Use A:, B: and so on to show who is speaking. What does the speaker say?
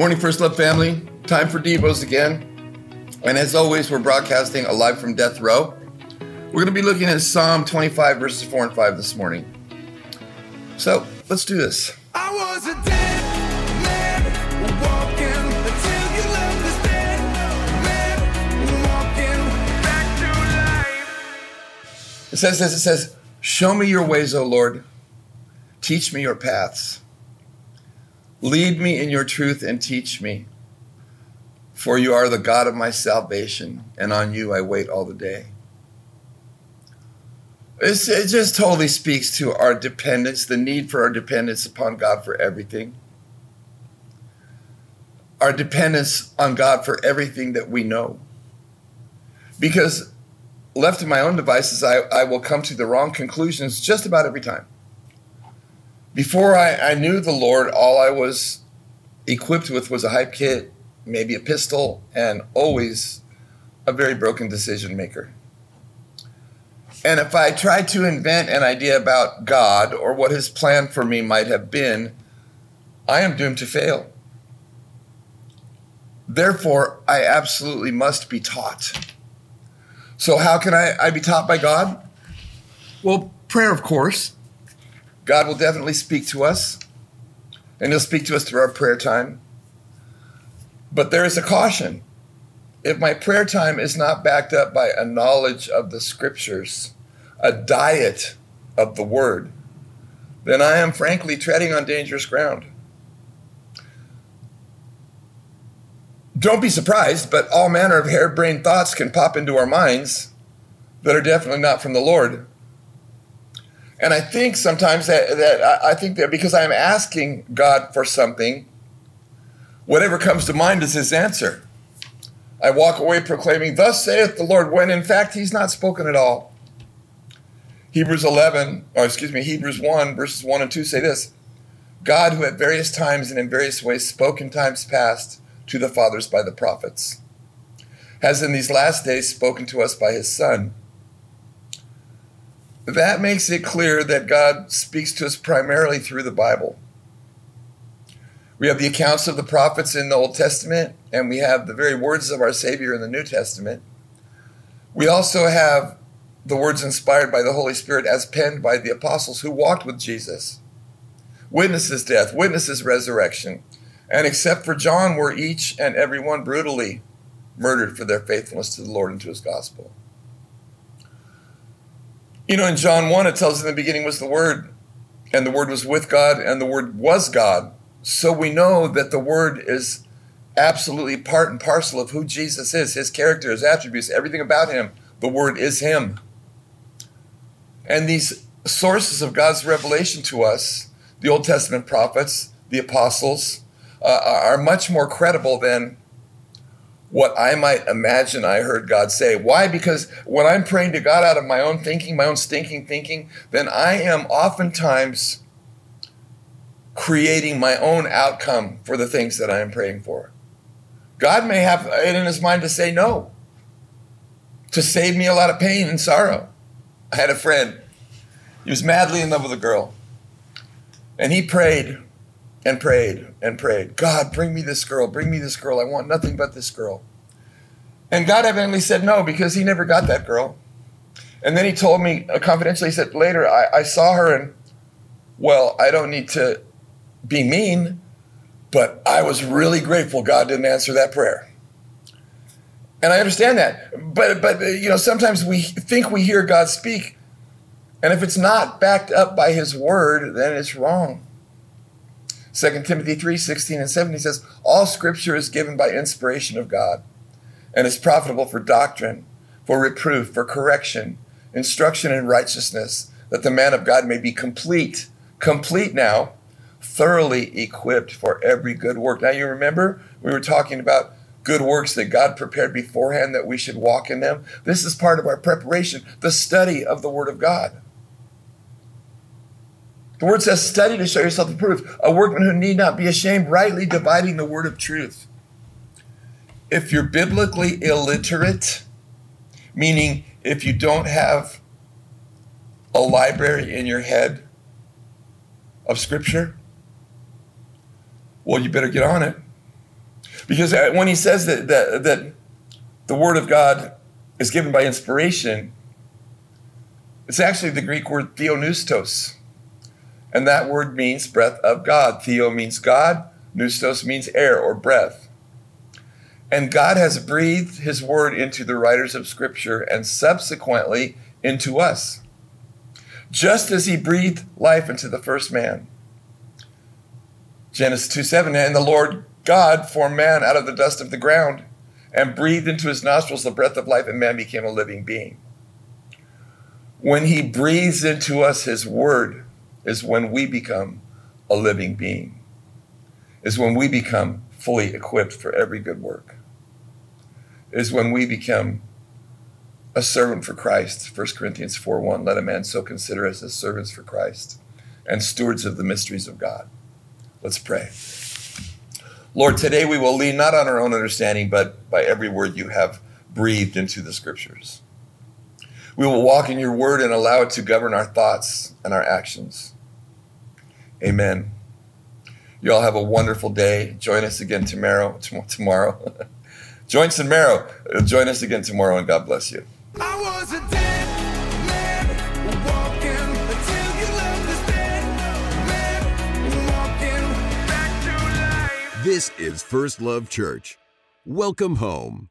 A: Morning, First Love family. Time for Devos again. And as always, we're broadcasting alive from death row. We're going to be looking at Psalm 25, verses 4 and 5 this morning. So let's do this. I was a dead man walking until you left this dead man walking back to life. It says this it says, Show me your ways, O Lord. Teach me your paths. Lead me in your truth and teach me. For you are the God of my salvation, and on you I wait all the day. It's, it just totally speaks to our dependence, the need for our dependence upon God for everything. Our dependence on God for everything that we know. Because left to my own devices, I, I will come to the wrong conclusions just about every time. Before I, I knew the Lord, all I was equipped with was a hype kit, maybe a pistol, and always a very broken decision maker. And if I tried to invent an idea about God or what his plan for me might have been, I am doomed to fail. Therefore, I absolutely must be taught. So, how can I, I be taught by God? Well, prayer, of course. God will definitely speak to us, and He'll speak to us through our prayer time. But there is a caution. If my prayer time is not backed up by a knowledge of the scriptures, a diet of the word, then I am frankly treading on dangerous ground. Don't be surprised, but all manner of harebrained thoughts can pop into our minds that are definitely not from the Lord. And I think sometimes that, that I think that because I'm asking God for something, whatever comes to mind is his answer. I walk away proclaiming, Thus saith the Lord, when in fact he's not spoken at all. Hebrews 11, or excuse me, Hebrews 1, verses 1 and 2 say this God, who at various times and in various ways spoke in times past to the fathers by the prophets, has in these last days spoken to us by his Son that makes it clear that God speaks to us primarily through the Bible. We have the accounts of the prophets in the Old Testament, and we have the very words of our Savior in the New Testament. We also have the words inspired by the Holy Spirit as penned by the apostles who walked with Jesus, witnessed his death, witnessed his resurrection, and except for John, were each and every one brutally murdered for their faithfulness to the Lord and to his gospel. You know, in John 1, it tells us in the beginning was the Word, and the Word was with God, and the Word was God. So we know that the Word is absolutely part and parcel of who Jesus is, his character, his attributes, everything about him. The Word is him. And these sources of God's revelation to us, the Old Testament prophets, the apostles, uh, are much more credible than what I might imagine I heard God say. Why? Because when I'm praying to God out of my own thinking, my own stinking thinking, then I am oftentimes creating my own outcome for the things that I am praying for. God may have it in his mind to say no, to save me a lot of pain and sorrow. I had a friend, he was madly in love with a girl, and he prayed and prayed and prayed. God, bring me this girl, bring me this girl. I want nothing but this girl. And God evidently said no because he never got that girl. And then he told me uh, confidentially, he said, later, I, I saw her and, well, I don't need to be mean, but I was really grateful God didn't answer that prayer. And I understand that. But, but you know, sometimes we think we hear God speak, and if it's not backed up by his word, then it's wrong. 2 Timothy 3 16 and 17 says, All scripture is given by inspiration of God and is profitable for doctrine, for reproof, for correction, instruction in righteousness, that the man of God may be complete, complete now, thoroughly equipped for every good work. Now, you remember we were talking about good works that God prepared beforehand that we should walk in them. This is part of our preparation, the study of the Word of God. The word says, study to show yourself approved, a workman who need not be ashamed, rightly dividing the word of truth. If you're biblically illiterate, meaning if you don't have a library in your head of scripture, well, you better get on it. Because uh, when he says that, that, that the word of God is given by inspiration, it's actually the Greek word theopneustos. And that word means breath of God. Theo means God, pneustos means air or breath. And God has breathed his word into the writers of Scripture and subsequently into us, just as he breathed life into the first man. Genesis 2 7, and the Lord God formed man out of the dust of the ground and breathed into his nostrils the breath of life, and man became a living being. When he breathes into us his word, is when we become a living being, is when we become fully equipped for every good work, is when we become a servant for Christ. 1 Corinthians 4 1 Let a man so consider us as servants for Christ and stewards of the mysteries of God. Let's pray. Lord, today we will lean not on our own understanding, but by every word you have breathed into the scriptures. We will walk in your word and allow it to govern our thoughts and our actions. Amen. You all have a wonderful day. Join us again tomorrow. Tomorrow. Join tomorrow. Join us again tomorrow, and God bless you.
B: This is First Love Church. Welcome home.